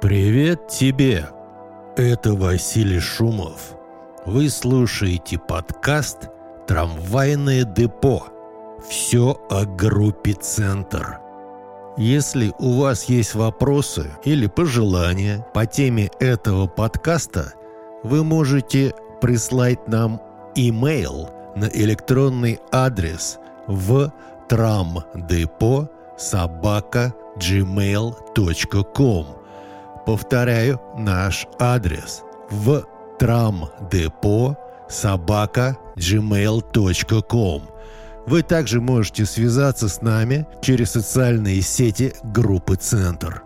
Привет тебе! Это Василий Шумов. Вы слушаете подкаст «Трамвайное депо». Все о группе «Центр». Если у вас есть вопросы или пожелания по теме этого подкаста, вы можете прислать нам имейл на электронный адрес в трамдепо собака gmail.com Повторяю наш адрес в трамдепо собака gmail.com. Вы также можете связаться с нами через социальные сети группы «Центр».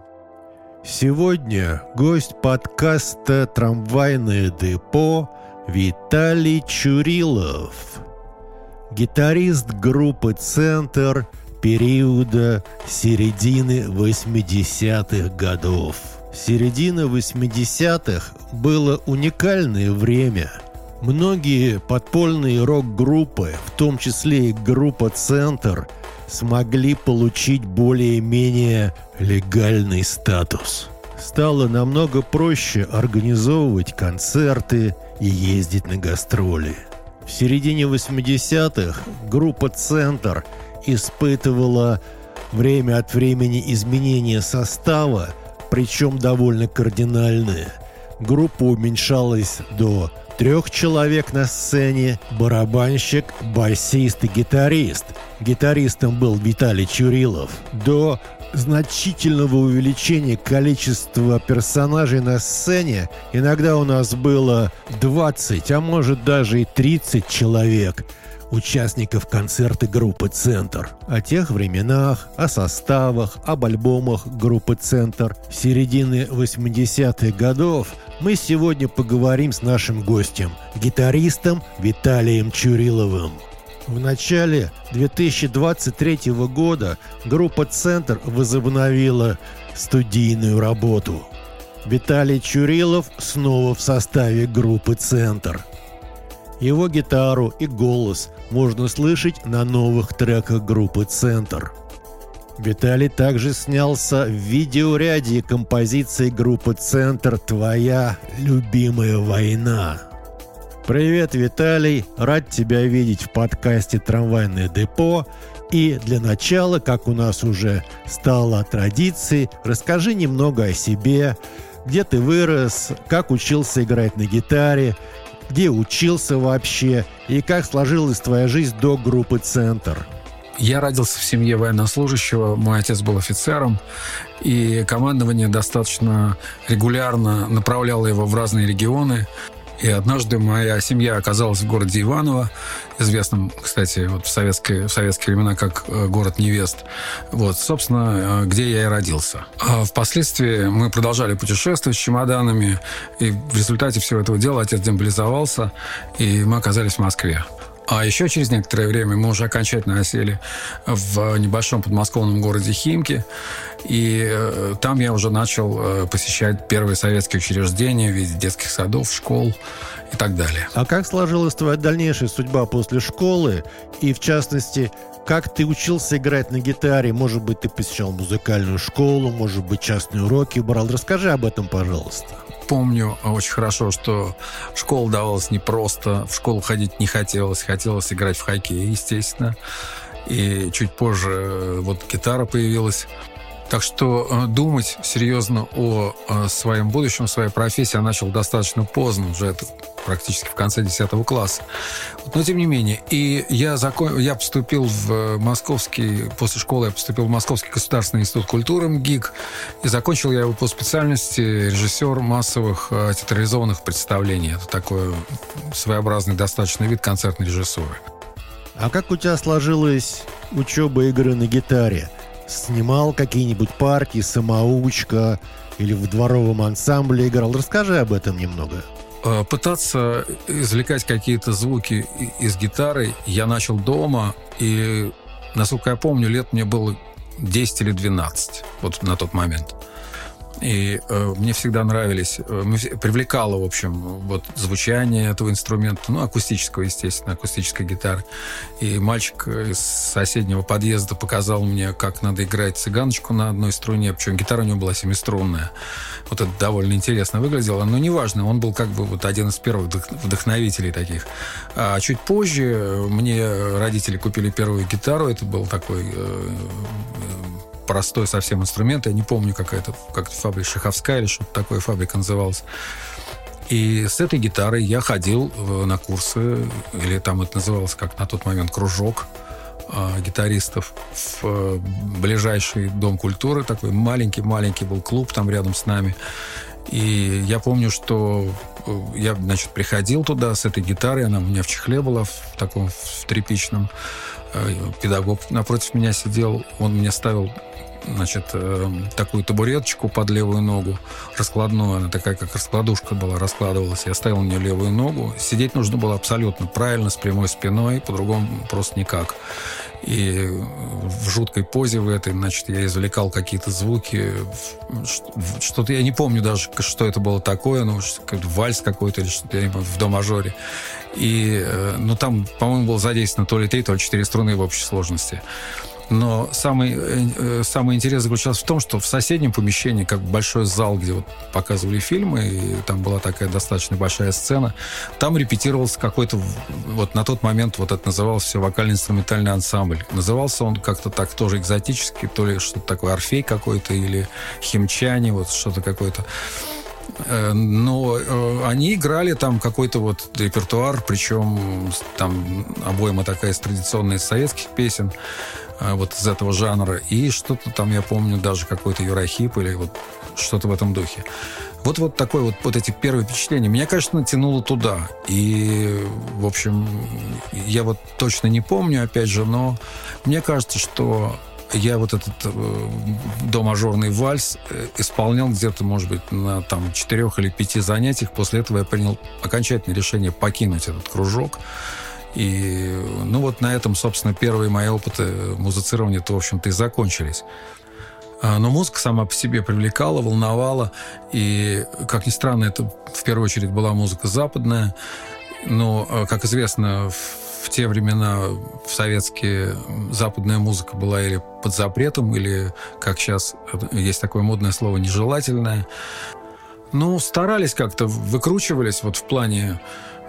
Сегодня гость подкаста «Трамвайное депо» Виталий Чурилов, гитарист группы «Центр» периода середины 80-х годов. Середина 80-х было уникальное время. Многие подпольные рок-группы, в том числе и группа «Центр», смогли получить более-менее легальный статус. Стало намного проще организовывать концерты и ездить на гастроли. В середине 80-х группа «Центр» испытывала время от времени изменения состава – причем довольно кардинальные. Группа уменьшалась до трех человек на сцене, барабанщик, басист и гитарист. Гитаристом был Виталий Чурилов. До значительного увеличения количества персонажей на сцене иногда у нас было 20, а может даже и 30 человек – участников концерта группы «Центр». О тех временах, о составах, об альбомах группы «Центр» середины 80-х годов мы сегодня поговорим с нашим гостем, гитаристом Виталием Чуриловым. В начале 2023 года группа «Центр» возобновила студийную работу. Виталий Чурилов снова в составе группы «Центр». Его гитару и голос можно слышать на новых треках группы «Центр». Виталий также снялся в видеоряде композиции группы «Центр. Твоя любимая война». Привет, Виталий! Рад тебя видеть в подкасте «Трамвайное депо». И для начала, как у нас уже стало традицией, расскажи немного о себе, где ты вырос, как учился играть на гитаре, где учился вообще и как сложилась твоя жизнь до группы «Центр». Я родился в семье военнослужащего, мой отец был офицером, и командование достаточно регулярно направляло его в разные регионы. И однажды моя семья оказалась в городе Иваново, известном, кстати, вот в, советские, в советские времена как э, город невест. Вот, собственно, э, где я и родился. А впоследствии мы продолжали путешествовать с чемоданами, и в результате всего этого дела отец демобилизовался, и мы оказались в Москве. А еще через некоторое время мы уже окончательно осели в небольшом подмосковном городе Химки. И э, там я уже начал э, посещать первые советские учреждения в виде детских садов, школ и так далее. А как сложилась твоя дальнейшая судьба после школы? И, в частности, как ты учился играть на гитаре? Может быть, ты посещал музыкальную школу, может быть, частные уроки брал? Расскажи об этом, пожалуйста помню очень хорошо, что школа давалась непросто, в школу ходить не хотелось, хотелось играть в хоккей, естественно. И чуть позже э, вот гитара появилась. Так что э, думать серьезно о э, своем будущем, своей профессии я начал достаточно поздно, уже это практически в конце 10 класса. Но тем не менее, и я, закон... я поступил в московский, после школы я поступил в Московский государственный институт культуры МГИК, и закончил я его по специальности режиссер массовых э, театрализованных представлений. Это такой своеобразный достаточно вид концертной режиссуры. А как у тебя сложилась учеба игры на гитаре? Снимал какие-нибудь партии, самоучка или в дворовом ансамбле играл? Расскажи об этом немного. Э, пытаться извлекать какие-то звуки из гитары я начал дома, и, насколько я помню, лет мне было 10 или 12 вот на тот момент. И э, мне всегда нравились, э, привлекало, в общем, вот звучание этого инструмента, ну, акустического, естественно, акустической гитары. И мальчик из соседнего подъезда показал мне, как надо играть цыганочку на одной струне, причем гитара у него была семиструнная. Вот это довольно интересно выглядело, но неважно, он был как бы вот один из первых вдохновителей таких. А чуть позже мне родители купили первую гитару, это был такой э, простой совсем инструмент. Я не помню, какая это как фабрика Шаховская или что-то такое фабрика называлась. И с этой гитарой я ходил э, на курсы, или там это называлось как на тот момент кружок э, гитаристов в э, ближайший дом культуры, такой маленький-маленький был клуб там рядом с нами. И я помню, что я, значит, приходил туда с этой гитарой, она у меня в чехле была, в таком в тряпичном. Педагог напротив меня сидел, он мне ставил значит, э, такую табуреточку под левую ногу, раскладную, она такая, как раскладушка была, раскладывалась. Я ставил на нее левую ногу. Сидеть нужно было абсолютно правильно, с прямой спиной, по-другому просто никак. И в жуткой позе в этой, значит, я извлекал какие-то звуки. Что-то я не помню даже, что это было такое, ну, вальс какой-то или что-то, в до-мажоре. И, э, ну, там, по-моему, было задействовано то ли три, то ли четыре струны в общей сложности. Но самый, э, э, самый интерес заключался в том, что в соседнем помещении, как большой зал, где вот показывали фильмы, и там была такая достаточно большая сцена, там репетировался какой-то, вот на тот момент вот это называлось все вокально-инструментальный ансамбль. Назывался он как-то так тоже экзотически, то ли что-то такое, орфей какой-то, или химчане, вот что-то какое-то. Э, но они играли там какой-то вот репертуар, причем там обойма такая из традиционных советских песен. А, вот из этого жанра. И что-то там, я помню, даже какой-то Юрахип или вот что-то в этом духе. Вот, вот такое вот, вот эти первые впечатления. Меня, конечно, тянуло туда. И, в общем, я вот точно не помню, опять же, но мне кажется, что я вот этот э, до-мажорный вальс э, исполнял где-то, может быть, на там четырех или пяти занятиях. После этого я принял окончательное решение покинуть этот кружок. И, ну, вот на этом, собственно, первые мои опыты музицирования-то, в общем-то, и закончились. А, но музыка сама по себе привлекала, волновала. И, как ни странно, это в первую очередь была музыка западная. Но, а, как известно, в те времена в советские западная музыка была или под запретом, или, как сейчас есть такое модное слово, нежелательное. Ну, старались как-то, выкручивались вот в плане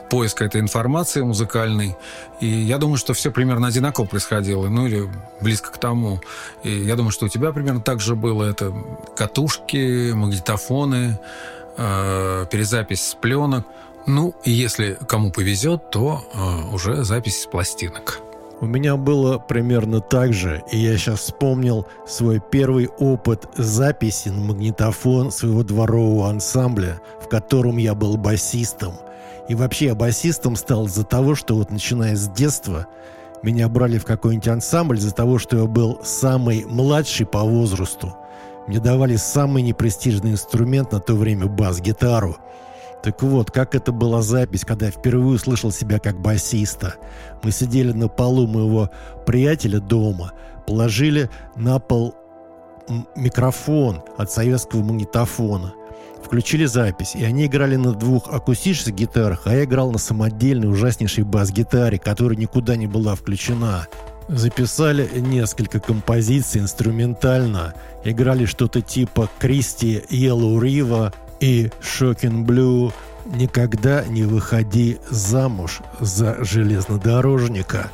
поиска этой информации музыкальной. И я думаю, что все примерно одинаково происходило, ну или близко к тому. И я думаю, что у тебя примерно так же было. Это катушки, магнитофоны, э, перезапись с пленок. Ну, и если кому повезет, то э, уже запись с пластинок. У меня было примерно так же, и я сейчас вспомнил свой первый опыт записи на магнитофон своего дворового ансамбля, в котором я был басистом. И вообще я басистом стал из-за того, что вот начиная с детства меня брали в какой-нибудь ансамбль из-за того, что я был самый младший по возрасту. Мне давали самый непрестижный инструмент на то время бас-гитару. Так вот, как это была запись, когда я впервые услышал себя как басиста. Мы сидели на полу моего приятеля дома, положили на пол микрофон от советского магнитофона – включили запись, и они играли на двух. Акустических гитарах, а я играл на самодельной ужаснейшей бас-гитаре, которая никуда не была включена. Записали несколько композиций инструментально, играли что-то типа Кристи Yellow River и Shocking Blue «Никогда не выходи замуж за железнодорожника»,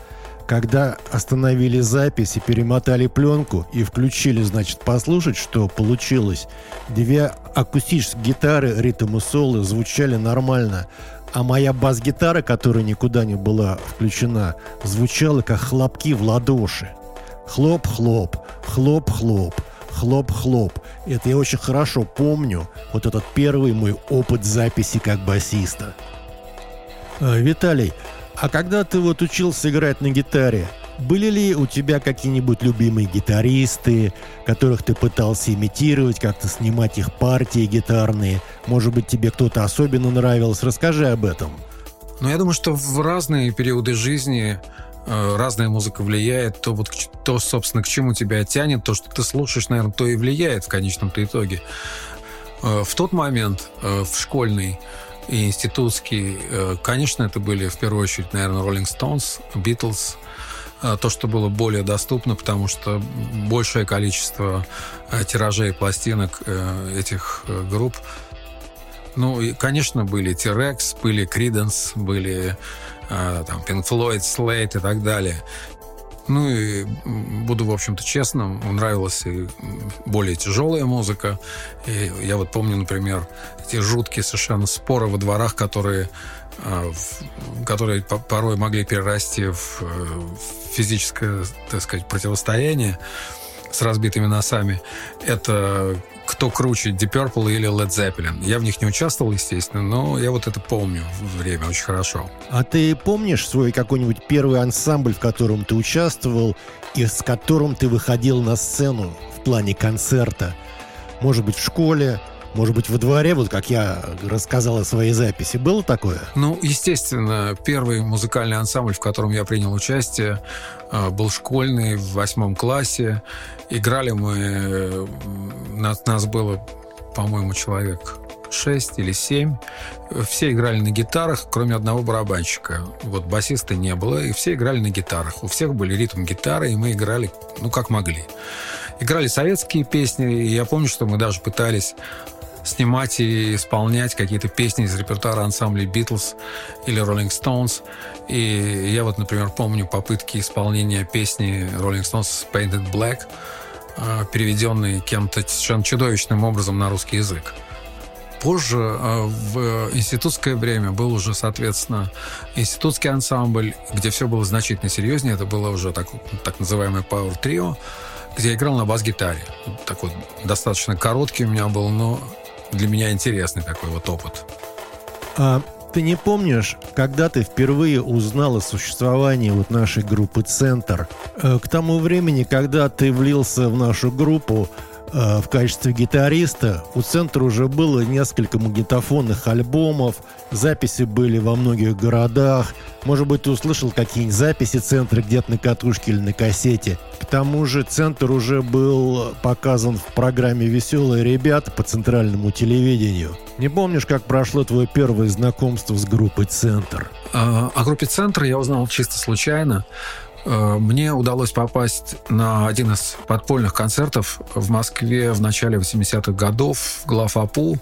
когда остановили запись и перемотали пленку и включили, значит, послушать, что получилось, две акустические гитары, ритм соло звучали нормально, а моя бас-гитара, которая никуда не была включена, звучала как хлопки в ладоши. Хлоп-хлоп, хлоп-хлоп, хлоп-хлоп. Это я очень хорошо помню, вот этот первый мой опыт записи как басиста. Э, Виталий, а когда ты вот учился играть на гитаре, были ли у тебя какие-нибудь любимые гитаристы, которых ты пытался имитировать, как-то снимать их партии гитарные? Может быть, тебе кто-то особенно нравился? Расскажи об этом. Ну, я думаю, что в разные периоды жизни э, разная музыка влияет, то вот то, собственно, к чему тебя тянет, то, что ты слушаешь, наверное, то и влияет в конечном-то итоге. Э, в тот момент, э, в школьный и институтский, э, конечно, это были в первую очередь, наверное, Rolling Stones, Beatles, то, что было более доступно, потому что большее количество тиражей пластинок этих групп ну, и, конечно, были T-Rex, были Creedence, были там Pink Floyd, Slate и так далее. Ну и буду, в общем-то, честным, нравилась и более тяжелая музыка. И я вот помню, например, эти жуткие совершенно споры во дворах, которые а, которые порой могли перерасти в э, физическое, так сказать, противостояние с разбитыми носами. Это кто круче, Deep Purple или Led Zeppelin. Я в них не участвовал, естественно, но я вот это помню время очень хорошо. А ты помнишь свой какой-нибудь первый ансамбль, в котором ты участвовал и с которым ты выходил на сцену в плане концерта? Может быть, в школе, может быть, во дворе, вот как я рассказал о своей записи. Было такое? Ну, естественно, первый музыкальный ансамбль, в котором я принял участие, э, был школьный, в восьмом классе. Играли мы... Э, нас, нас было, по-моему, человек шесть или семь. Все играли на гитарах, кроме одного барабанщика. Вот басиста не было, и все играли на гитарах. У всех были ритм гитары, и мы играли, ну, как могли. Играли советские песни, и я помню, что мы даже пытались снимать и исполнять какие-то песни из репертуара ансамблей Beatles или Rolling Stones. И я вот, например, помню попытки исполнения песни Rolling Stones Painted Black, а, переведенной кем-то совершенно чудовищным образом на русский язык. Позже, а, в институтское время, был уже, соответственно, институтский ансамбль, где все было значительно серьезнее. Это было уже так, так называемое Power Trio, где я играл на бас-гитаре. Такой достаточно короткий у меня был, но для меня интересный такой вот опыт. А ты не помнишь, когда ты впервые узнал о существовании вот нашей группы «Центр»? Э, к тому времени, когда ты влился в нашу группу, в качестве гитариста. У центра уже было несколько магнитофонных альбомов, записи были во многих городах. Может быть, ты услышал какие-нибудь записи центра где-то на катушке или на кассете. К тому же центр уже был показан в программе «Веселые ребята» по центральному телевидению. Не помнишь, как прошло твое первое знакомство с группой «Центр»? А, о группе «Центр» я узнал чисто случайно. Э, мне удалось попасть на один из подпольных концертов в Москве в начале 80-х годов в Главапу.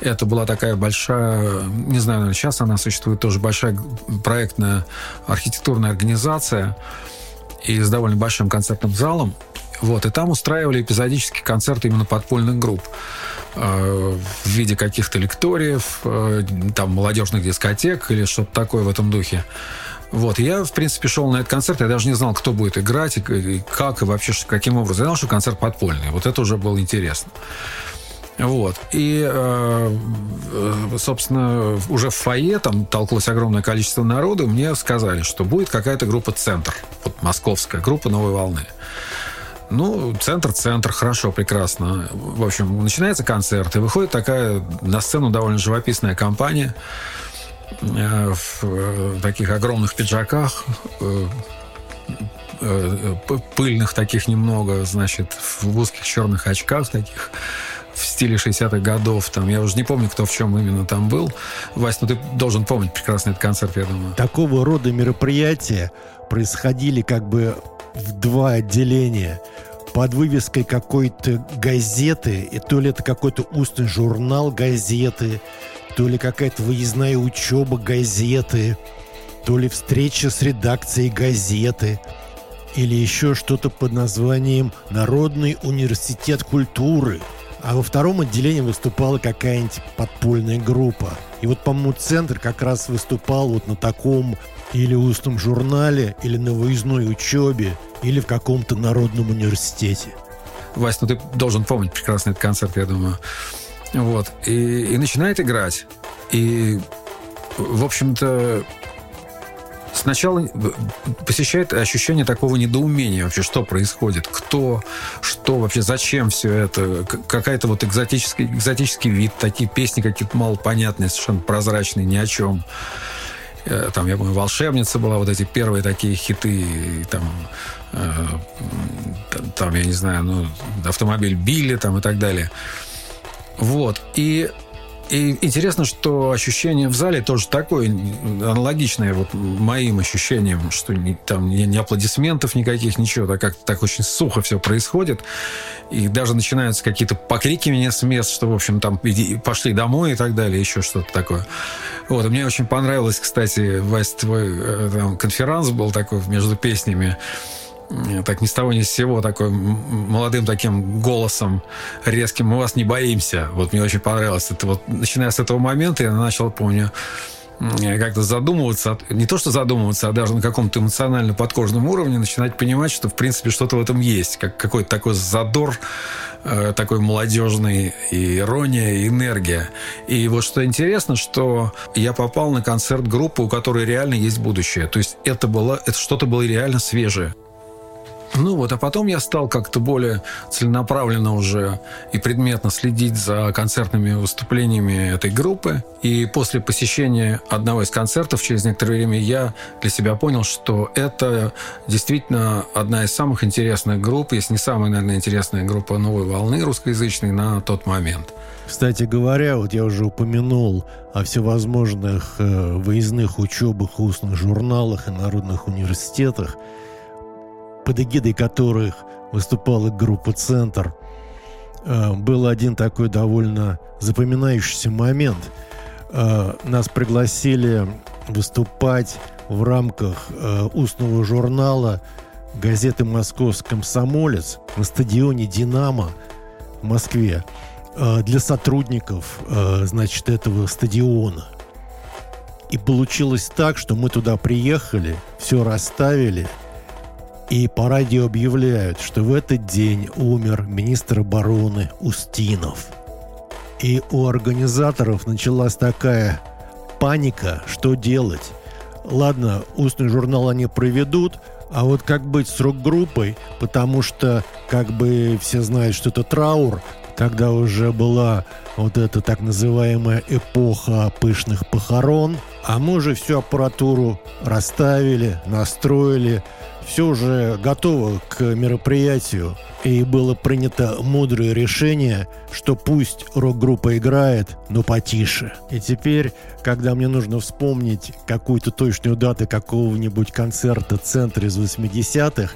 Это была такая большая, не знаю, сейчас она существует тоже, большая проектная архитектурная организация и с довольно большим концертным залом. Вот, и там устраивали эпизодические концерты именно подпольных групп э, в виде каких-то лекториев, э, там, молодежных дискотек или что-то такое в этом духе. Вот, я, в принципе, шел на этот концерт, я даже не знал, кто будет играть, и, как, и вообще каким образом. Я знал, что концерт подпольный. Вот это уже было интересно. Вот. И, э, собственно, уже в фойе там толклось огромное количество народу. Мне сказали, что будет какая-то группа «Центр». Вот московская группа «Новой волны». Ну, центр, центр, хорошо, прекрасно. В общем, начинается концерт, и выходит такая на сцену довольно живописная компания – в э, таких огромных пиджаках, э, пыльных таких немного, значит, в узких черных очках таких, в стиле 60-х годов. Там, я уже не помню, кто в чем именно там был. Вась, ну ты должен помнить прекрасный этот концерт, я думаю. Такого рода мероприятия происходили как бы в два отделения под вывеской какой-то газеты, и то ли это какой-то устный журнал газеты, то ли какая-то выездная учеба газеты, то ли встреча с редакцией газеты, или еще что-то под названием «Народный университет культуры». А во втором отделении выступала какая-нибудь подпольная группа. И вот, по-моему, центр как раз выступал вот на таком или устном журнале, или на выездной учебе, или в каком-то народном университете. Вась, ну ты должен помнить прекрасный этот концерт, я думаю. Вот. И, и начинает играть. И, в общем-то, сначала посещает ощущение такого недоумения вообще, что происходит, кто, что вообще, зачем все это, какая-то вот экзотический, экзотический вид, такие песни какие-то малопонятные, совершенно прозрачные, ни о чем. Э, там, я помню, «Волшебница» была, вот эти первые такие хиты, там, э, там, я не знаю, ну, автомобиль Билли там и так далее. Вот. И и интересно, что ощущение в зале тоже такое, аналогичное вот моим ощущениям, что не, там ни, ни аплодисментов никаких, ничего, так как так очень сухо все происходит. И даже начинаются какие-то покрикивания с мест, что, в общем, там иди, пошли домой и так далее, еще что-то такое. Вот, мне очень понравилось, кстати, Вась, твой э, там, конферанс был такой между песнями так ни с того ни с сего такой молодым таким голосом резким мы вас не боимся вот мне очень понравилось это вот начиная с этого момента я начал помню как-то задумываться, не то что задумываться, а даже на каком-то эмоционально подкожном уровне начинать понимать, что в принципе что-то в этом есть, как какой-то такой задор, э, такой молодежный, и ирония, и энергия. И вот что интересно, что я попал на концерт группы, у которой реально есть будущее. То есть это было, это что-то было реально свежее. Ну вот, а потом я стал как-то более целенаправленно уже и предметно следить за концертными выступлениями этой группы. И после посещения одного из концертов через некоторое время я для себя понял, что это действительно одна из самых интересных групп, если не самая, наверное, интересная группа новой волны русскоязычной на тот момент. Кстати говоря, вот я уже упомянул о всевозможных э, выездных учебах, устных журналах и народных университетах – под эгидой которых выступала группа «Центр», э, был один такой довольно запоминающийся момент. Э, нас пригласили выступать в рамках э, устного журнала газеты «Московский комсомолец» на стадионе «Динамо» в Москве для сотрудников, значит, этого стадиона. И получилось так, что мы туда приехали, все расставили – и по радио объявляют, что в этот день умер министр обороны Устинов. И у организаторов началась такая паника, что делать. Ладно, устный журнал они проведут, а вот как быть с рок-группой, потому что как бы все знают, что это траур, тогда уже была вот эта так называемая эпоха пышных похорон, а мы уже всю аппаратуру расставили, настроили, все уже готово к мероприятию, и было принято мудрое решение, что пусть рок-группа играет, но потише. И теперь, когда мне нужно вспомнить какую-то точную дату какого-нибудь концерта центра из 80-х,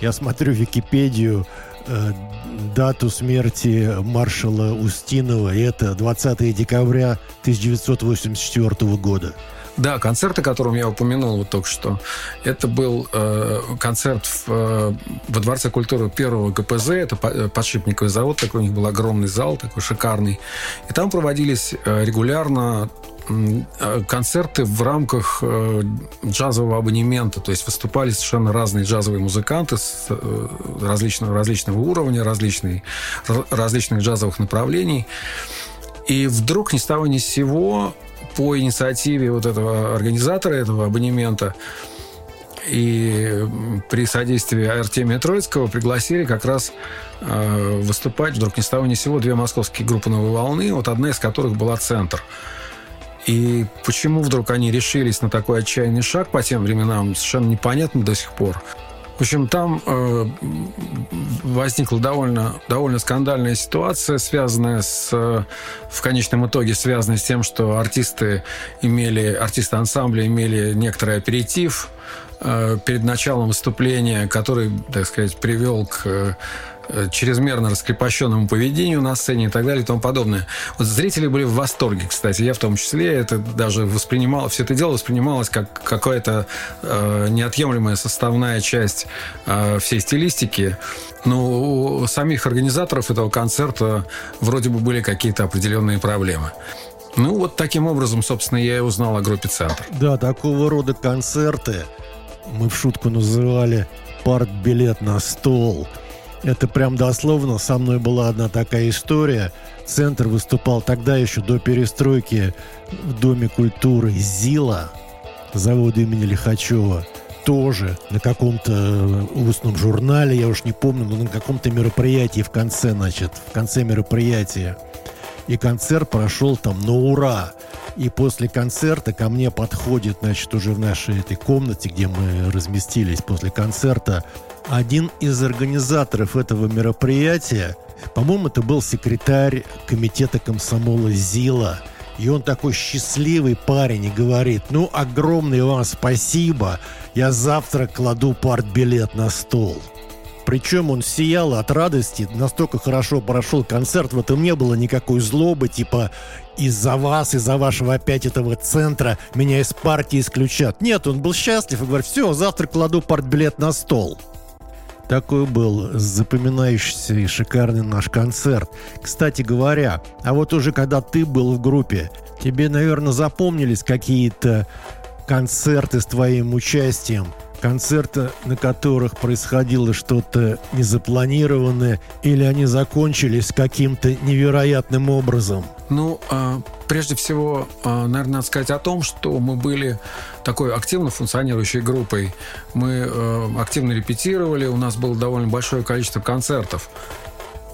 я смотрю Википедию, э, дату смерти маршала Устинова, это 20 декабря 1984 года. Да, концерт, о котором я упомянул вот только что, это был э, концерт в, э, во Дворце культуры первого ГПЗ, это э, подшипниковый завод, такой у них был огромный зал, такой шикарный. И там проводились э, регулярно концерты в рамках э, джазового абонемента, то есть выступали совершенно разные джазовые музыканты с различного, различного уровня, различные, различных джазовых направлений. И вдруг ни с того ни с сего по инициативе вот этого организатора этого абонемента и при содействии Артемия Троицкого пригласили как раз э, выступать вдруг ни с того ни с сего две московские группы «Новой волны», вот одна из которых была «Центр». И почему вдруг они решились на такой отчаянный шаг по тем временам, совершенно непонятно до сих пор. В общем, там э, возникла довольно, довольно скандальная ситуация, связанная с, в конечном итоге, связанная с тем, что артисты имели, артисты ансамбля имели некоторый аперитив э, перед началом выступления, который, так сказать, привел к Э, чрезмерно раскрепощенному поведению на сцене и так далее и тому подобное. Вот зрители были в восторге, кстати, я в том числе, это даже воспринимал, все это дело воспринималось как какая-то э, неотъемлемая составная часть э, всей стилистики. Но у самих организаторов этого концерта вроде бы были какие-то определенные проблемы. Ну, вот таким образом, собственно, я и узнал о группе «Центр». Да, такого рода концерты мы в шутку называли «партбилет на стол». Это прям дословно. Со мной была одна такая история. Центр выступал тогда еще до перестройки в Доме культуры ЗИЛа, завода имени Лихачева. Тоже на каком-то э, устном журнале, я уж не помню, но на каком-то мероприятии в конце, значит, в конце мероприятия. И концерт прошел там на ура. И после концерта ко мне подходит, значит, уже в нашей этой комнате, где мы разместились после концерта, один из организаторов этого мероприятия По-моему, это был секретарь комитета комсомола ЗИЛа. И он такой счастливый парень и говорит, ну, огромное вам спасибо, я завтра кладу партбилет на стол. Причем он сиял от радости, настолько хорошо прошел концерт, в этом не было никакой злобы, типа из-за вас, из-за вашего опять этого центра меня из партии исключат. Нет, он был счастлив и говорит, все, завтра кладу партбилет на стол. Такой был запоминающийся и шикарный наш концерт. Кстати говоря, а вот уже когда ты был в группе, тебе, наверное, запомнились какие-то концерты с твоим участием – концерты, на которых происходило что-то незапланированное, или они закончились каким-то невероятным образом? Ну, э, прежде всего, э, наверное, надо сказать о том, что мы были такой активно функционирующей группой. Мы э, активно репетировали, у нас было довольно большое количество концертов.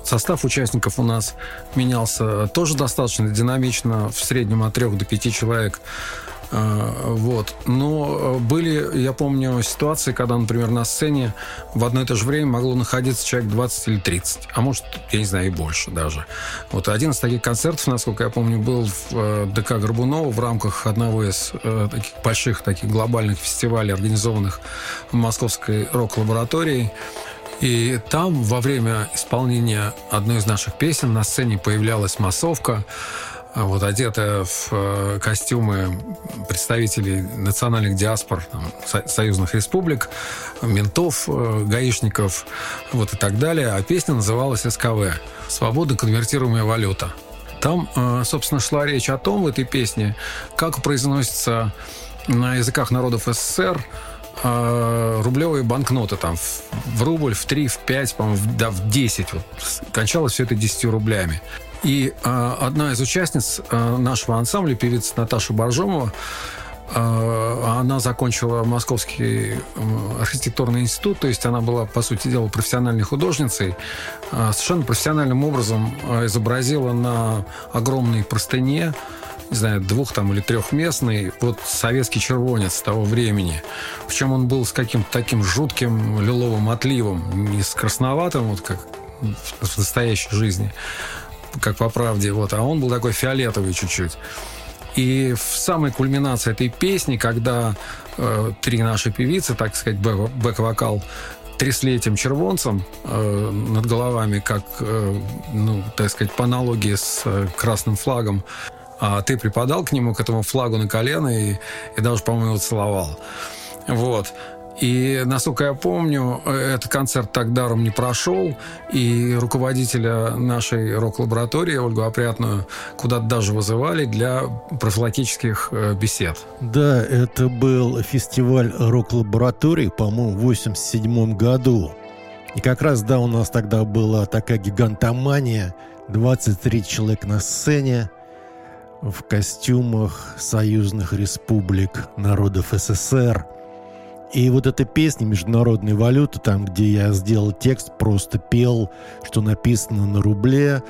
Состав участников у нас менялся тоже достаточно динамично, в среднем от трех до пяти человек а, вот. Но были, я помню, ситуации, когда, например, на сцене в одно и то же время могло находиться человек 20 или 30, а может, я не знаю, и больше даже. Вот один из таких концертов, насколько я помню, был в э, ДК Горбунова в рамках одного из э, таких больших, таких глобальных фестивалей, организованных в Московской рок-лаборатории. И там во время исполнения одной из наших песен на сцене появлялась массовка, а вот одетая в э, костюмы представителей национальных диаспор там, союзных республик, ментов, э, гаишников вот и так далее. А песня называлась СКВ «Свобода конвертируемая валюта». Там, э, собственно, шла речь о том в этой песне, как произносится на языках народов СССР рублевые банкноты там в рубль, в 3, в 5, по-моему, да, в 10. Вот. Кончалось все это 10 рублями. И э, одна из участниц э, нашего ансамбля, певица Наташа Боржомова, э, она закончила Московский архитектурный институт, то есть она была, по сути дела, профессиональной художницей. Совершенно профессиональным образом изобразила на огромной простыне не знаю, двух там или трехместный, вот советский червонец того времени. Причем он был с каким-то таким жутким лиловым отливом, не с красноватым, вот как в настоящей жизни, как по правде, вот, а он был такой фиолетовый чуть-чуть. И в самой кульминации этой песни, когда э, три наши певицы, так сказать, бэк-вокал, трясли этим червонцем э, над головами, как, э, ну, так сказать, по аналогии с э, красным флагом, а ты припадал к нему, к этому флагу на колено и, и даже, по-моему, целовал. Вот. И, насколько я помню, этот концерт так даром не прошел, и руководителя нашей рок-лаборатории, Ольгу Опрятную, куда-то даже вызывали для профилактических э, бесед. Да, это был фестиваль рок-лабораторий, по-моему, в 87 году. И как раз, да, у нас тогда была такая гигантомания, 23 человека на сцене, в костюмах союзных республик народов СССР – и вот эта песня «Международная валюта», там, где я сделал текст, просто пел, что написано на рубле,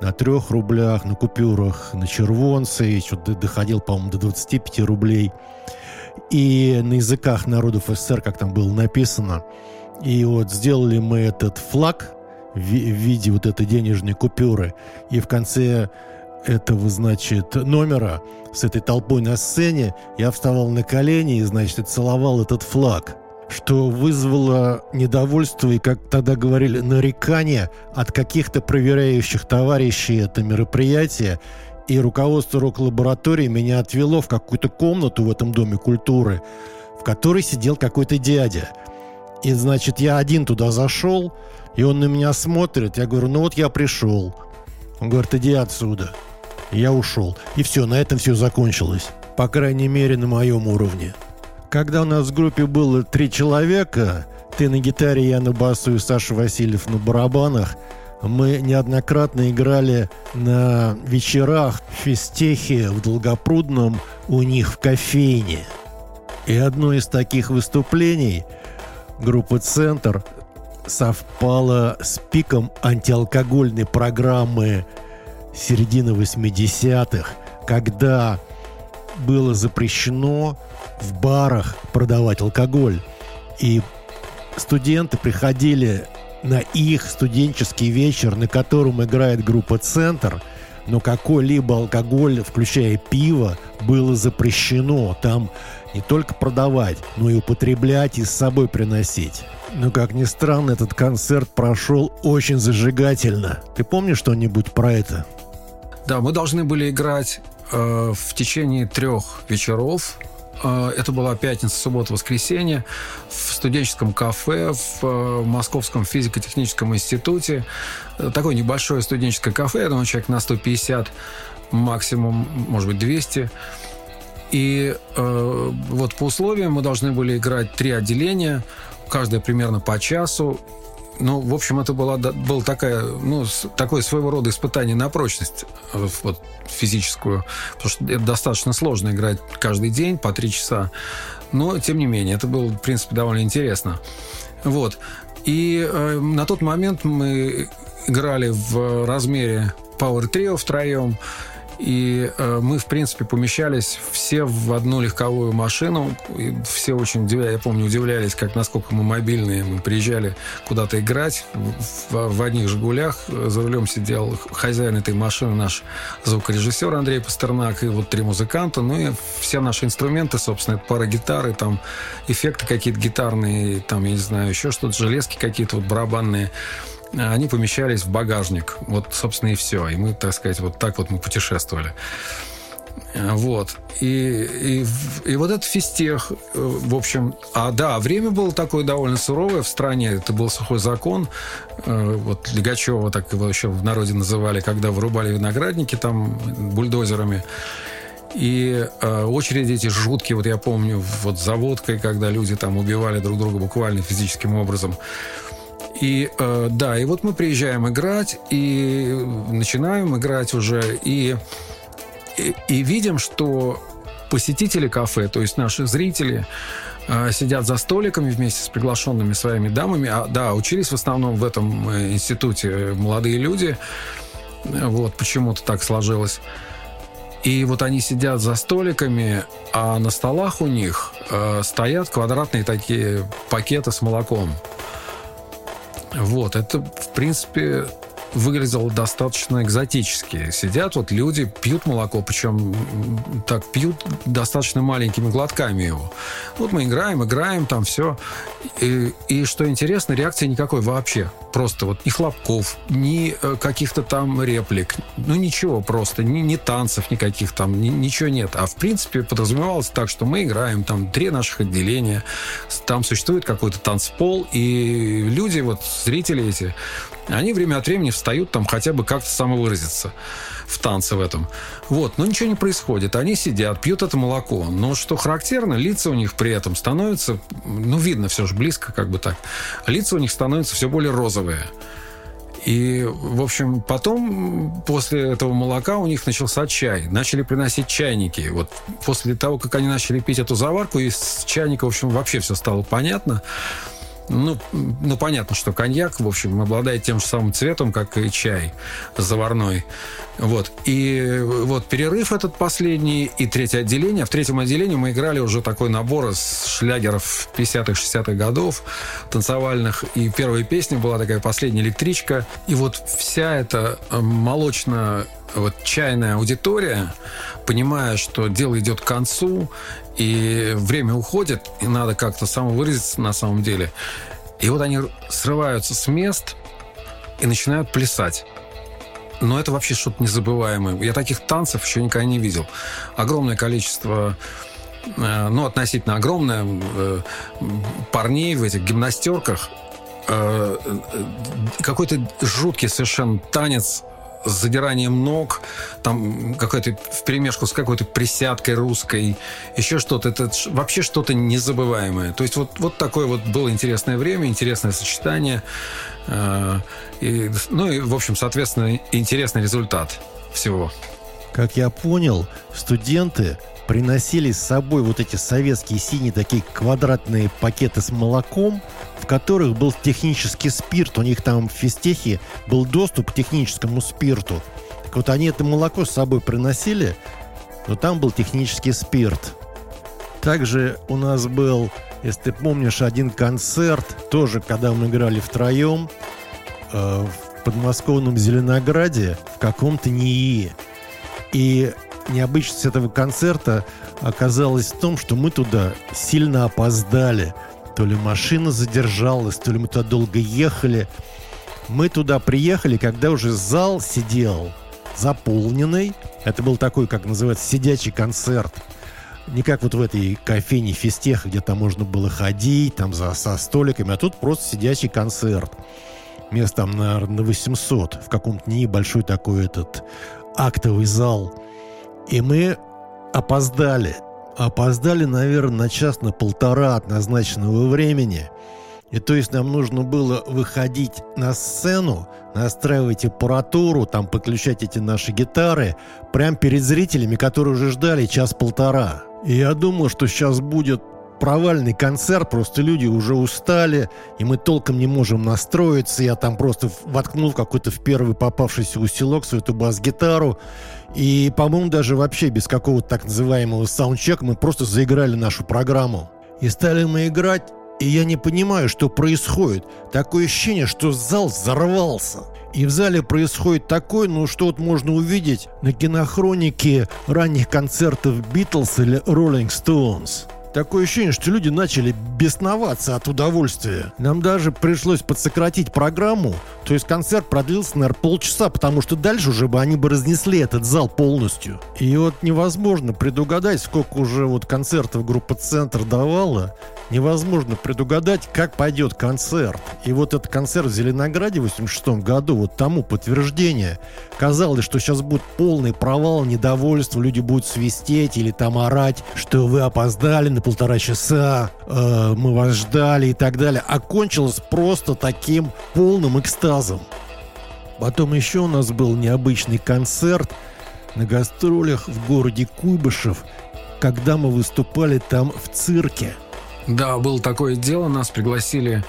на трех рублях, на купюрах, на червонце, что-то доходил, по-моему, до 25 рублей. И на языках народов СССР, как там было написано. И вот сделали мы этот флаг в виде вот этой денежной купюры. И в конце этого, значит, номера с этой толпой на сцене, я вставал на колени и, значит, целовал этот флаг что вызвало недовольство и, как тогда говорили, нарекания от каких-то проверяющих товарищей это мероприятие. И руководство рок-лаборатории меня отвело в какую-то комнату в этом Доме культуры, в которой сидел какой-то дядя. И, значит, я один туда зашел, и он на меня смотрит. Я говорю, ну вот я пришел. Он говорит, иди отсюда. Я ушел. И все, на этом все закончилось. По крайней мере, на моем уровне. Когда у нас в группе было три человека, ты на гитаре, я на басу и Саша Васильев на барабанах, мы неоднократно играли на вечерах в физтехе в Долгопрудном у них в кофейне. И одно из таких выступлений группы «Центр» совпало с пиком антиалкогольной программы середины 80-х, когда было запрещено в барах продавать алкоголь. И студенты приходили на их студенческий вечер, на котором играет группа «Центр», но какой-либо алкоголь, включая пиво, было запрещено. Там не только продавать, но и употреблять и с собой приносить. Но, как ни странно, этот концерт прошел очень зажигательно. Ты помнишь что-нибудь про это? Да, мы должны были играть э, в течение трех вечеров. Э, это была пятница, суббота, воскресенье в студенческом кафе в э, Московском физико-техническом институте. Э, такое небольшое студенческое кафе, я думаю, человек на 150, максимум, может быть, 200. И э, вот по условиям мы должны были играть три отделения, каждое примерно по часу. Ну, в общем, это была, было такая, ну, такое своего рода испытание на прочность э, вот, физическую, потому что это достаточно сложно играть каждый день по три часа. Но, тем не менее, это было, в принципе, довольно интересно. Вот. И э, на тот момент мы играли в размере Power Trio втроем. И э, мы, в принципе, помещались все в одну легковую машину. И все очень удивлялись, я помню, удивлялись, как насколько мы мобильные. Мы приезжали куда-то играть в, в одних «Жигулях». За рулем сидел хозяин этой машины, наш звукорежиссер Андрей Пастернак, и вот три музыканта. Ну и все наши инструменты, собственно, это пара гитары, там эффекты какие-то гитарные, там, я не знаю, еще что-то, железки какие-то вот барабанные они помещались в багажник. Вот, собственно, и все. И мы, так сказать, вот так вот мы путешествовали. Вот. И, и, и вот этот физтех, в общем... А да, время было такое довольно суровое в стране. Это был сухой закон. Э, вот Легачева так его еще в народе называли, когда вырубали виноградники там бульдозерами. И э, очереди эти жуткие, вот я помню, вот за водкой, когда люди там убивали друг друга буквально физическим образом. И э, да, и вот мы приезжаем играть, и начинаем играть уже, и, и, и видим, что посетители кафе, то есть наши зрители, э, сидят за столиками вместе с приглашенными своими дамами. А, да, учились в основном в этом э, институте молодые люди. Вот почему-то так сложилось. И вот они сидят за столиками, а на столах у них э, стоят квадратные такие пакеты с молоком. Вот, это, в принципе, выглядело достаточно экзотически. Сидят вот люди, пьют молоко, причем так пьют достаточно маленькими глотками его. Вот мы играем, играем, там все. И, и что интересно, реакции никакой вообще. Просто вот ни хлопков, ни э, каких-то там реплик, ну ничего просто, ни, ни танцев никаких там, ни, ничего нет. А в принципе подразумевалось так, что мы играем, там три наших отделения, там существует какой-то танцпол, и люди, вот зрители эти, они время от времени встают там хотя бы как-то самовыразиться в танце в этом. Вот, но ничего не происходит. Они сидят, пьют это молоко. Но что характерно, лица у них при этом становятся, ну, видно все же близко, как бы так. Лица у них становятся все более розовые. И, в общем, потом, после этого молока, у них начался чай. Начали приносить чайники. Вот после того, как они начали пить эту заварку, из чайника, в общем, вообще все стало понятно. Ну, ну, понятно, что коньяк, в общем, обладает тем же самым цветом, как и чай заварной. Вот. И вот перерыв этот последний и третье отделение. В третьем отделении мы играли уже такой набор из шлягеров 50-х, 60-х годов танцевальных. И первая песня была такая «Последняя электричка». И вот вся эта молочно вот чайная аудитория, понимая, что дело идет к концу, и время уходит, и надо как-то самовыразиться на самом деле. И вот они срываются с мест и начинают плясать. Но это вообще что-то незабываемое. Я таких танцев еще никогда не видел. Огромное количество э, ну, относительно огромное э, парней в этих гимнастерках. Э, какой-то жуткий совершенно танец с задиранием ног, там какой-то в перемешку с какой-то присядкой русской, еще что-то. Это вообще что-то незабываемое. То есть вот, вот такое вот было интересное время, интересное сочетание. Э, и, ну и, в общем, соответственно, интересный результат всего. Как я понял, студенты приносили с собой вот эти советские синие такие квадратные пакеты с молоком, в которых был технический спирт. У них там в физтехе был доступ к техническому спирту. Так вот они это молоко с собой приносили, но там был технический спирт. Также у нас был, если ты помнишь, один концерт, тоже когда мы играли втроем. э, в подмосковном Зеленограде в каком-то НИИ. И необычность этого концерта оказалась в том, что мы туда сильно опоздали. То ли машина задержалась, то ли мы туда долго ехали. Мы туда приехали, когда уже зал сидел заполненный. Это был такой, как называется, сидячий концерт. Не как вот в этой кофейне Фистех, где там можно было ходить, там за, со столиками, а тут просто сидячий концерт. Мест там, наверное, на 800. В каком-то небольшой такой этот актовый зал. И мы опоздали. Опоздали, наверное, на час, на полтора от назначенного времени. И то есть нам нужно было выходить на сцену, настраивать аппаратуру, там подключать эти наши гитары, прямо перед зрителями, которые уже ждали час-полтора. И я думал, что сейчас будет провальный концерт, просто люди уже устали, и мы толком не можем настроиться. Я там просто воткнул какой-то в первый попавшийся усилок свою эту бас-гитару. И, по-моему, даже вообще без какого-то так называемого саундчека мы просто заиграли нашу программу. И стали мы играть, и я не понимаю, что происходит. Такое ощущение, что зал взорвался. И в зале происходит такое, ну что вот можно увидеть на кинохронике ранних концертов Битлз или Роллинг Стоунс. Такое ощущение, что люди начали бесноваться от удовольствия. Нам даже пришлось подсократить программу. То есть концерт продлился, наверное, полчаса, потому что дальше уже бы они бы разнесли этот зал полностью. И вот невозможно предугадать, сколько уже вот концертов группа «Центр» давала. Невозможно предугадать, как пойдет концерт. И вот этот концерт в Зеленограде в 86 году, вот тому подтверждение. Казалось, что сейчас будет полный провал, недовольство, люди будут свистеть или там орать, что вы опоздали на полтора часа, э, мы вас ждали и так далее. Окончилось просто таким полным экстазом. Потом еще у нас был необычный концерт на гастролях в городе Куйбышев, когда мы выступали там в цирке. Да, было такое дело, нас пригласили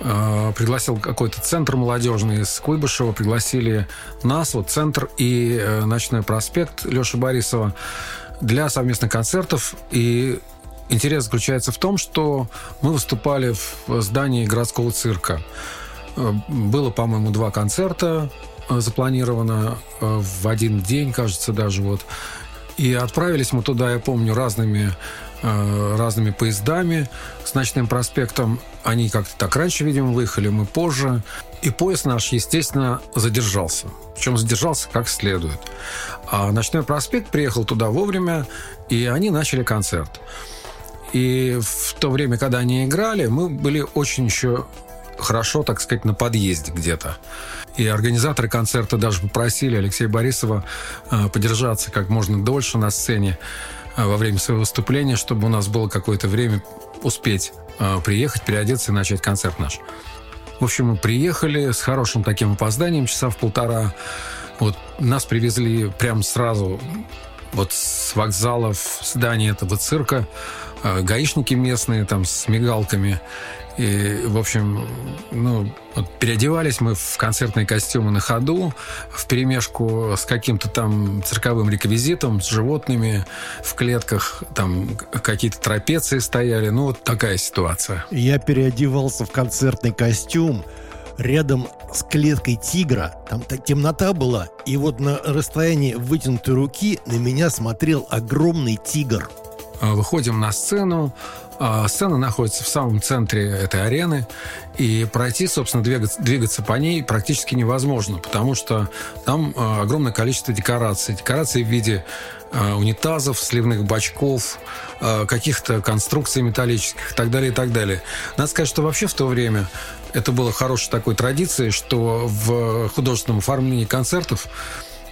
э, пригласил какой-то центр молодежный из Куйбышева, пригласили нас, вот центр и э, Ночной проспект Леши Борисова для совместных концертов. И интерес заключается в том, что мы выступали в здании городского цирка. Э, было, по-моему, два концерта э, запланировано э, в один день, кажется, даже вот. И отправились мы туда, я помню, разными разными поездами с ночным проспектом. Они как-то так раньше, видимо, выехали, мы позже. И поезд наш, естественно, задержался. Причем задержался как следует. А ночной проспект приехал туда вовремя, и они начали концерт. И в то время, когда они играли, мы были очень еще хорошо, так сказать, на подъезде где-то. И организаторы концерта даже попросили Алексея Борисова э, подержаться как можно дольше на сцене э, во время своего выступления, чтобы у нас было какое-то время успеть э, приехать, переодеться и начать концерт наш. В общем, мы приехали с хорошим таким опозданием, часа в полтора. Вот нас привезли прямо сразу вот с вокзала в здание этого цирка. А, гаишники местные там с мигалками. И, в общем, ну, вот переодевались мы в концертные костюмы на ходу, в перемешку с каким-то там цирковым реквизитом, с животными в клетках, там какие-то трапеции стояли. Ну, вот такая ситуация. Я переодевался в концертный костюм, рядом с клеткой тигра. Там темнота была, и вот на расстоянии вытянутой руки на меня смотрел огромный тигр – выходим на сцену. А, сцена находится в самом центре этой арены, и пройти, собственно, двигаться, двигаться по ней практически невозможно, потому что там э, огромное количество декораций. Декорации в виде э, унитазов, сливных бачков, каких-то конструкций металлических и так далее, и так далее. Надо сказать, что вообще в то время это было хорошей такой традицией, что в художественном оформлении концертов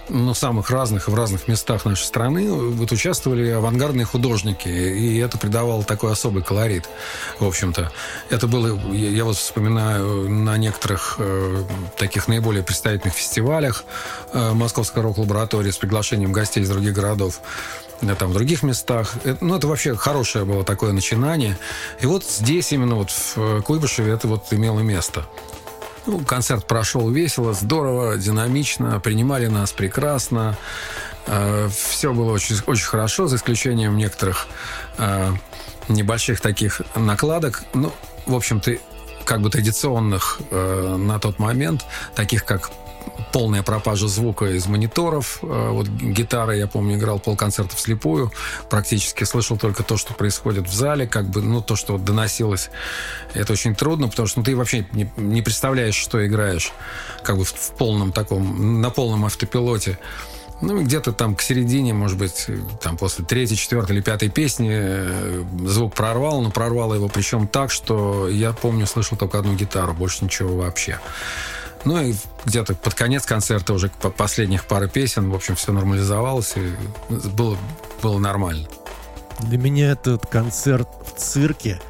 ну, самых разных в разных местах нашей страны вот участвовали авангардные художники, и это придавало такой особый колорит, в общем-то. Это было, я вот вспоминаю, на некоторых э, таких наиболее представительных фестивалях э, Московской рок-лаборатории с приглашением гостей из других городов да, там в других местах. Это, ну, это вообще хорошее было такое начинание. И вот здесь, именно вот в Куйбышеве, это вот имело место. Ну, концерт прошел весело, здорово, динамично, принимали нас прекрасно. Э, все было очень, очень хорошо, за исключением некоторых э, небольших таких накладок. Ну, в общем-то, как бы традиционных э, на тот момент, таких как полная пропажа звука из мониторов. Э, вот гитара, я помню, играл полконцерта вслепую. Практически слышал только то, что происходит в зале, как бы, ну, то, что доносилось. Это очень трудно, потому что ну, ты вообще не, не представляешь, что играешь, как бы в, в полном таком, на полном автопилоте. Ну, где-то там к середине, может быть, там после третьей, четвертой или пятой песни э, звук прорвал, но прорвало его причем так, что я помню, слышал только одну гитару, больше ничего вообще. Ну и где-то под конец концерта уже по последних пары песен, в общем, все нормализовалось и было, было нормально. Для меня этот концерт в цирке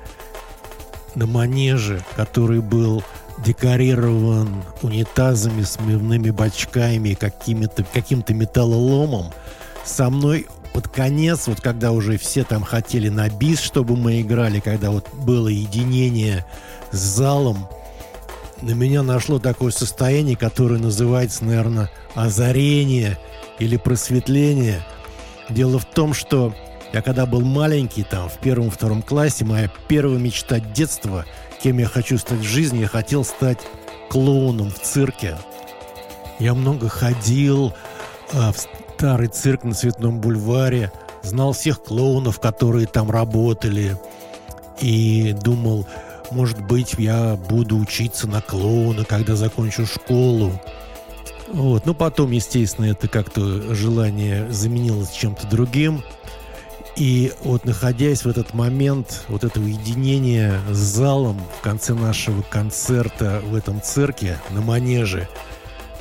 на манеже, который был декорирован унитазами, смывными бачками, какими-то, каким-то металлоломом, со мной под конец, вот когда уже все там хотели на бис, чтобы мы играли, когда вот было единение с залом, на меня нашло такое состояние, которое называется, наверное, озарение или просветление. Дело в том, что я когда был маленький, там, в первом-втором классе, моя первая мечта детства, кем я хочу стать в жизни, я хотел стать клоуном в цирке. Я много ходил а, в старый цирк на Цветном бульваре, знал всех клоунов, которые там работали, и думал, может быть, я буду учиться на клоуна, когда закончу школу. Вот. Но потом, естественно, это как-то желание заменилось чем-то другим. И вот находясь в этот момент, вот этого единения с залом в конце нашего концерта в этом цирке на Манеже –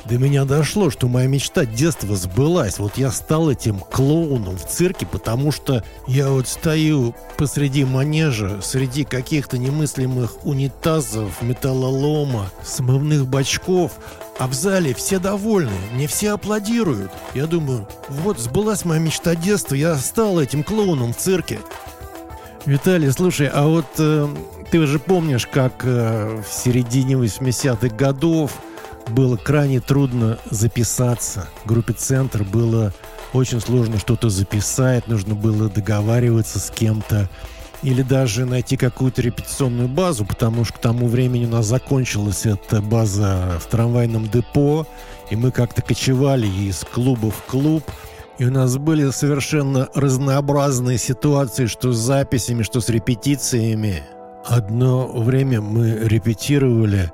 до меня дошло, что моя мечта детства сбылась. Вот я стал этим клоуном в цирке, потому что я вот стою посреди манежа, среди каких-то немыслимых унитазов, металлолома, смывных бачков, а в зале все довольны, мне все аплодируют. Я думаю, вот сбылась моя мечта детства, я стал этим клоуном в цирке. Виталий, слушай, а вот э, ты уже помнишь, как э, в середине 80-х годов было крайне трудно записаться. Группе «Центр» было очень сложно что-то записать, нужно было договариваться с кем-то или даже найти какую-то репетиционную базу, потому что к тому времени у нас закончилась эта база в трамвайном депо, и мы как-то кочевали из клуба в клуб, и у нас были совершенно разнообразные ситуации, что с записями, что с репетициями. Одно время мы репетировали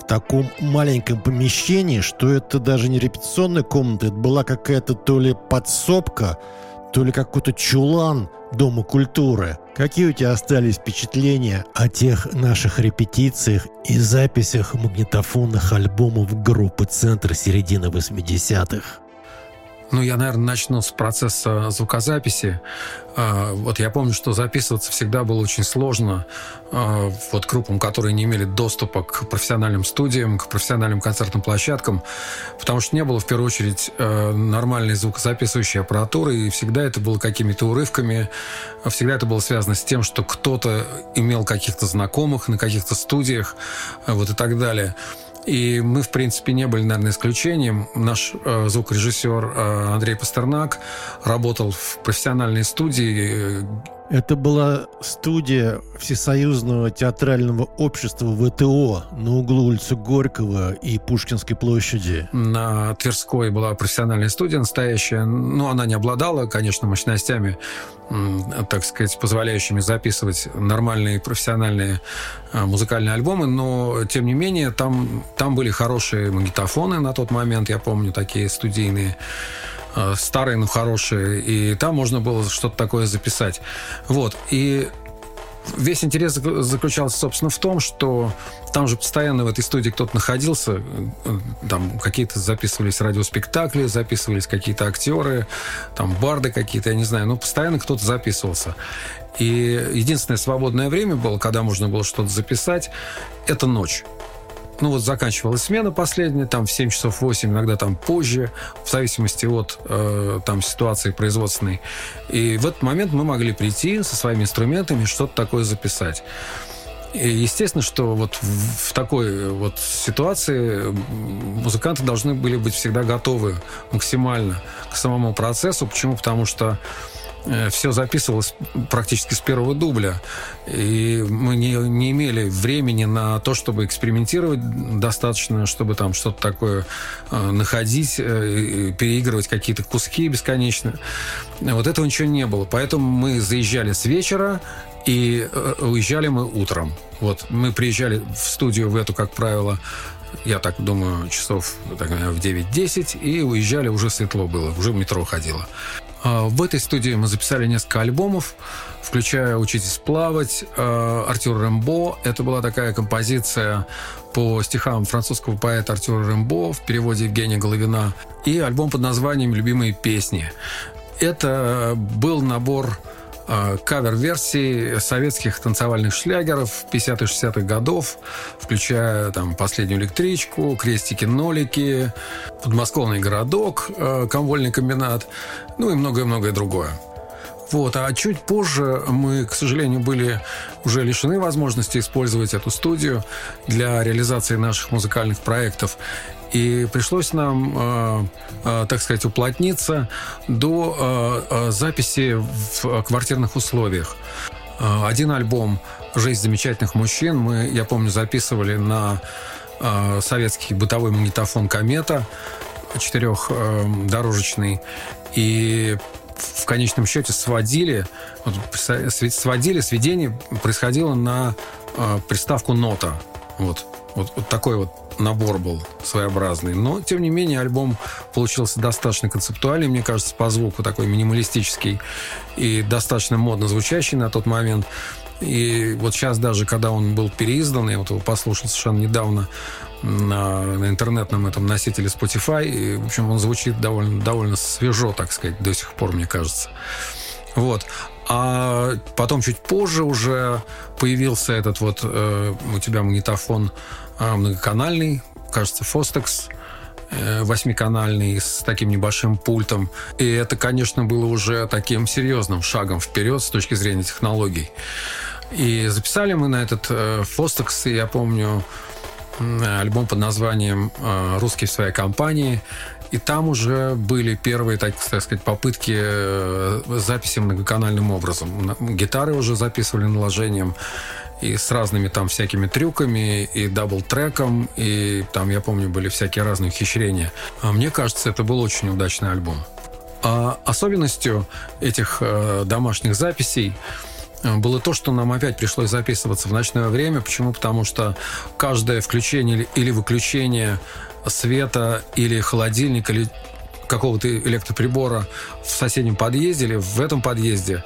в таком маленьком помещении, что это даже не репетиционная комната, это была какая-то то ли подсобка, то ли какой-то чулан Дома культуры. Какие у тебя остались впечатления о тех наших репетициях и записях магнитофонных альбомов группы «Центр» середины 80-х? Ну, я, наверное, начну с процесса звукозаписи. А, вот я помню, что записываться всегда было очень сложно. А, вот группам, которые не имели доступа к профессиональным студиям, к профессиональным концертным площадкам, потому что не было, в первую очередь, а, нормальной звукозаписывающей аппаратуры, и всегда это было какими-то урывками, всегда это было связано с тем, что кто-то имел каких-то знакомых на каких-то студиях, вот и так далее. И мы, в принципе, не были, наверное, исключением. Наш э, звукорежиссер э, Андрей Пастернак работал в профессиональной студии. Это была студия Всесоюзного театрального общества ВТО на углу улицы Горького и Пушкинской площади. На Тверской была профессиональная студия настоящая. Но она не обладала, конечно, мощностями так сказать, позволяющими записывать нормальные профессиональные а, музыкальные альбомы, но, тем не менее, там, там были хорошие магнитофоны на тот момент, я помню, такие студийные, старые, но хорошие, и там можно было что-то такое записать. Вот, и весь интерес заключался, собственно, в том, что там же постоянно в этой студии кто-то находился, там какие-то записывались радиоспектакли, записывались какие-то актеры, там барды какие-то, я не знаю, но постоянно кто-то записывался. И единственное свободное время было, когда можно было что-то записать, это ночь ну вот заканчивалась смена последняя, там в 7 часов 8, иногда там позже, в зависимости от э, там ситуации производственной. И в этот момент мы могли прийти со своими инструментами что-то такое записать. И естественно, что вот в такой вот ситуации музыканты должны были быть всегда готовы максимально к самому процессу. Почему? Потому что э, все записывалось практически с первого дубля. И мы не, не имели времени на то, чтобы экспериментировать достаточно, чтобы там что-то такое э, находить, э, переигрывать какие-то куски бесконечно. Вот этого ничего не было. Поэтому мы заезжали с вечера, и уезжали мы утром. Вот мы приезжали в студию в эту, как правило, я так думаю, часов так, в 9-10, и уезжали, уже светло было, уже в метро ходило. А, в этой студии мы записали несколько альбомов, включая «Учитесь плавать», а, Артюр Рэмбо. Это была такая композиция по стихам французского поэта Артюра Рэмбо в переводе Евгения Головина. И альбом под названием «Любимые песни». Это был набор Э, кавер-версии советских танцевальных шлягеров 50-60-х годов, включая там «Последнюю электричку», «Крестики-нолики», «Подмосковный городок», э, «Комвольный комбинат», ну и многое-многое другое. Вот. А чуть позже мы, к сожалению, были уже лишены возможности использовать эту студию для реализации наших музыкальных проектов. И пришлось нам, э, э, так сказать, уплотниться до э, записи в квартирных условиях. Один альбом «Жизнь замечательных мужчин» мы, я помню, записывали на советский бытовой магнитофон «Комета» четырехдорожечный. И в конечном счете сводили, сводили, сведение происходило на приставку «Нота». Вот, вот, вот такой вот набор был своеобразный. Но, тем не менее, альбом получился достаточно концептуальный, мне кажется, по звуку такой минималистический и достаточно модно звучащий на тот момент. И вот сейчас даже, когда он был переиздан, я вот его послушал совершенно недавно на, на интернетном этом носителе Spotify, и, в общем, он звучит довольно, довольно свежо, так сказать, до сих пор, мне кажется. Вот. А потом чуть позже уже появился этот вот э, у тебя магнитофон а, многоканальный, кажется, Fostex э, восьмиканальный с таким небольшим пультом. И это, конечно, было уже таким серьезным шагом вперед с точки зрения технологий. И записали мы на этот э, Fostex, я помню, альбом под названием э, «Русский в своей компании». И там уже были первые, так, так сказать, попытки записи многоканальным образом. Гитары уже записывали наложением и с разными там всякими трюками, и double track ом, и там, я помню, были всякие разные ухищрения. А мне кажется, это был очень удачный альбом. А особенностью этих э, домашних записей э, было то, что нам опять пришлось записываться в ночное время. Почему? Потому что каждое включение или выключение света или холодильника или какого-то электроприбора в соседнем подъезде или в этом подъезде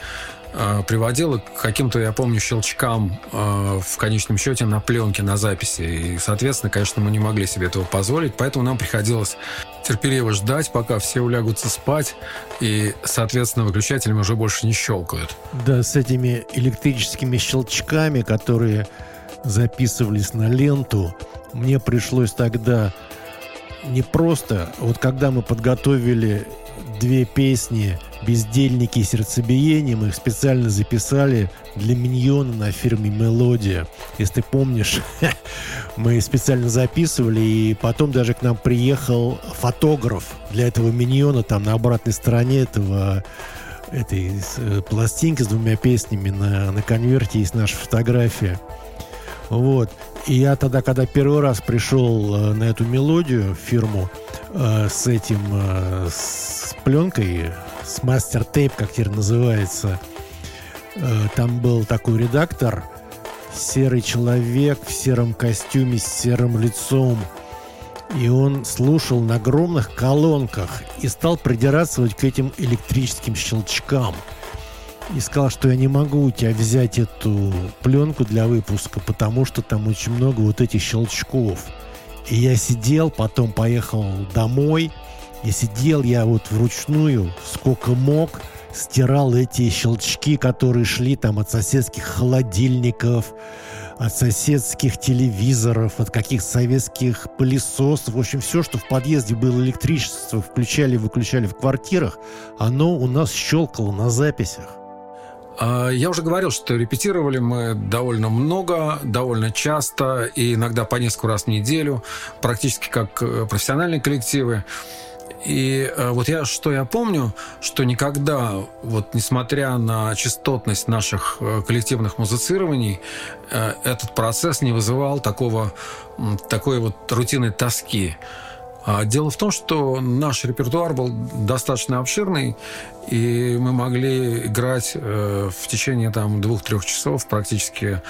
Э, приводило к каким-то, я помню, щелчкам э, в конечном счете на пленке, на записи. И, соответственно, конечно, мы не могли себе этого позволить, поэтому нам приходилось терпеливо ждать, пока все улягутся спать, и, соответственно, выключателями уже больше не щелкают. Да, с этими электрическими щелчками, которые записывались на ленту, мне пришлось тогда не просто, вот когда мы подготовили две песни «Бездельники и сердцебиение» мы их специально записали для Миньона на фирме «Мелодия». Если ты помнишь, мы специально записывали, и потом даже к нам приехал фотограф для этого Миньона, там на обратной стороне этого этой э, пластинки с двумя песнями на, на конверте есть наша фотография. Вот. И я тогда, когда первый раз пришел э, на эту мелодию в фирму э, с этим, э, с пленкой, с мастер-тейп, как теперь называется, э, там был такой редактор, серый человек в сером костюме с серым лицом. И он слушал на огромных колонках и стал придираться вот к этим электрическим щелчкам – и сказал, что я не могу у тебя взять эту пленку для выпуска, потому что там очень много вот этих щелчков. И я сидел, потом поехал домой, и сидел я вот вручную, сколько мог, стирал эти щелчки, которые шли там от соседских холодильников, от соседских телевизоров, от каких-то советских пылесосов. В общем, все, что в подъезде было электричество, включали и выключали в квартирах, оно у нас щелкало на записях. А, я уже говорил, что репетировали мы довольно много, довольно часто, и иногда по несколько раз в неделю, практически как э, профессиональные коллективы. И э, вот я, что я помню, что никогда, вот несмотря на частотность наших э, коллективных музицирований, э, этот процесс не вызывал такого, такой вот рутинной тоски. А дело в том, что наш репертуар был достаточно обширный, и мы могли играть э, в течение там двух-трех часов практически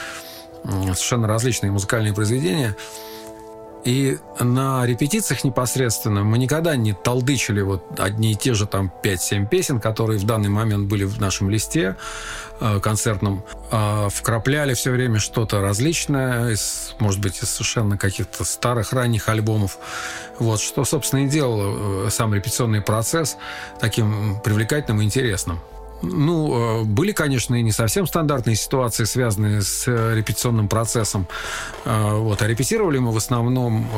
совершенно различные музыкальные произведения – и на репетициях непосредственно мы никогда не толдычили вот одни и те же там 5-7 песен, которые в данный момент были в нашем листе э, концертном. Э, вкрапляли все время что-то различное, из, может быть, из совершенно каких-то старых ранних альбомов. Вот, что, собственно, и делал э, сам репетиционный процесс таким привлекательным и интересным. Ну, э, были, конечно, и не совсем стандартные ситуации, связанные с э, репетиционным процессом. Э, вот, а репетировали мы в основном,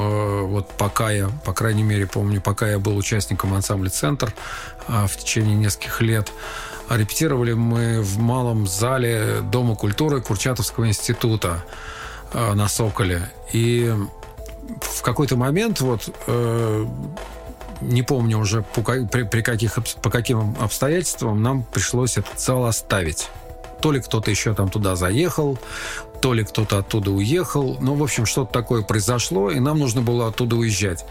вот пока я, по крайней мере, помню, пока я был участником ансамбля «Центр» в течение нескольких лет, а репетировали мы в малом зале Дома культуры Курчатовского института на Соколе. И в какой-то момент вот не помню уже по, при, при каких, по каким обстоятельствам нам пришлось этот зал оставить. То ли кто-то еще там туда заехал, то ли кто-то оттуда уехал. Ну, в общем, что-то такое произошло, и нам нужно было оттуда уезжать.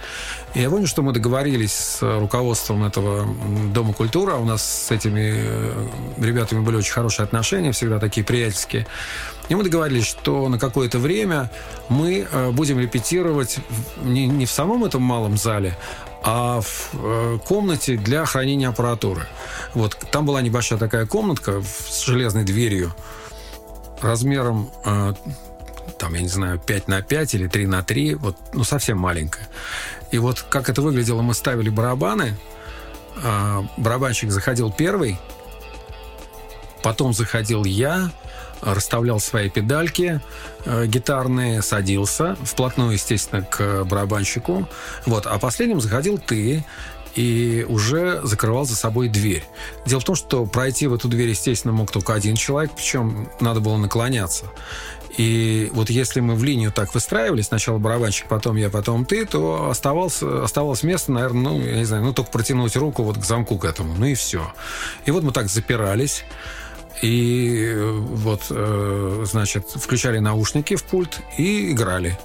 И я помню, что мы договорились с руководством этого Дома культуры, а у нас с этими э, ребятами были очень хорошие отношения, всегда такие приятельские. И мы договорились, что на какое-то время мы э, будем репетировать не, не в самом этом малом зале, а в э, комнате для хранения аппаратуры. Вот там была небольшая такая комнатка с железной дверью размером э, там, я не знаю, 5 на 5 или 3 на 3, вот, ну, совсем маленькая. И вот как это выглядело, мы ставили барабаны, э, барабанщик заходил первый, потом заходил я, расставлял свои педальки э, гитарные, садился вплотную, естественно, к барабанщику. Вот, а последним заходил ты и уже закрывал за собой дверь. Дело в том, что пройти в эту дверь, естественно, мог только один человек, причем надо было наклоняться. И вот если мы в линию так выстраивались, сначала барабанщик, потом я, потом ты, то оставалось, оставалось место, наверное, ну, я не знаю, ну, только протянуть руку вот к замку к этому, ну и все. И вот мы так запирались. И э, вот, э, значит, включали наушники в пульт и играли.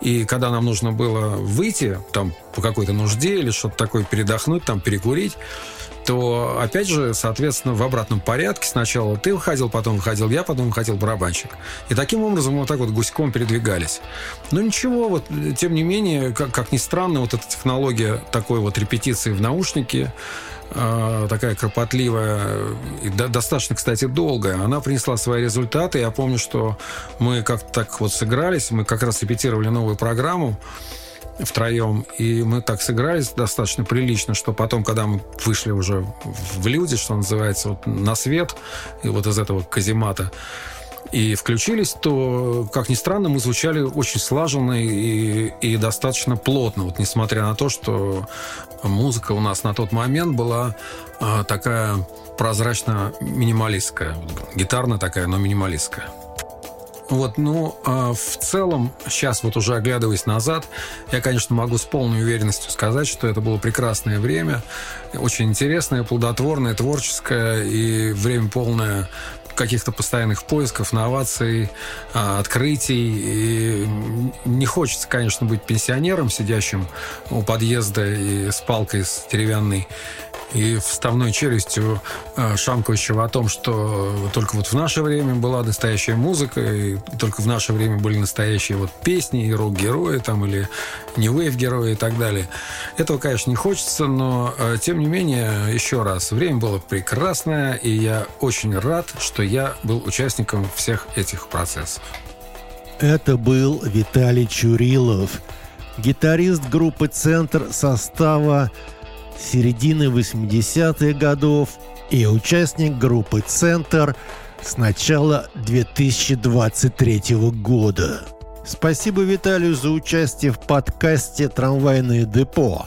И когда нам нужно было выйти, там, по какой-то нужде или что-то такое, передохнуть, там, перекурить, то, опять же, соответственно, в обратном порядке сначала ты выходил, потом выходил я, потом выходил барабанщик. И таким образом мы вот так вот гуськом передвигались. Но ничего, вот, тем не менее, как, как ни странно, вот эта технология такой вот репетиции в наушнике, такая кропотливая и достаточно, кстати, долгая, она принесла свои результаты. Я помню, что мы как-то так вот сыгрались, мы как раз репетировали новую программу втроем, и мы так сыгрались достаточно прилично, что потом, когда мы вышли уже в люди, что называется, вот на свет, и вот из этого каземата, и включились, то, как ни странно, мы звучали очень слаженно и, и достаточно плотно. Вот несмотря на то, что музыка у нас на тот момент была а, такая прозрачно-минималистская. Гитарная такая, но минималистская. Вот, ну, а в целом, сейчас вот уже оглядываясь назад, я, конечно, могу с полной уверенностью сказать, что это было прекрасное время, очень интересное, плодотворное, творческое и время полное каких-то постоянных поисков, новаций, а, открытий. И не хочется, конечно, быть пенсионером, сидящим у подъезда и с палкой с деревянной и вставной челюстью э, шамкающего о том, что только вот в наше время была настоящая музыка, и только в наше время были настоящие вот песни и рок-герои там, или не вейв-герои и так далее. Этого, конечно, не хочется, но э, тем не менее, еще раз, время было прекрасное, и я очень рад, что я был участником всех этих процессов. Это был Виталий Чурилов, гитарист группы «Центр» состава середины 80-х годов и участник группы «Центр» с начала 2023 года. Спасибо Виталию за участие в подкасте «Трамвайное депо».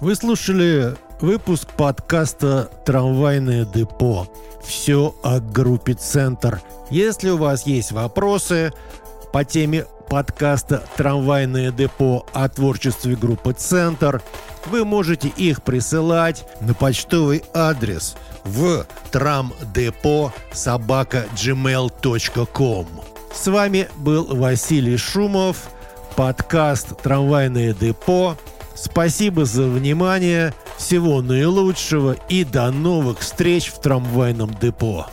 Вы слушали выпуск подкаста «Трамвайное депо». Все о группе «Центр». Если у вас есть вопросы по теме подкаста «Трамвайное депо» о творчестве группы «Центр», вы можете их присылать на почтовый адрес в трамдепо собака gmail.com. С вами был Василий Шумов, подкаст «Трамвайное депо». Спасибо за внимание, всего наилучшего и до новых встреч в трамвайном депо.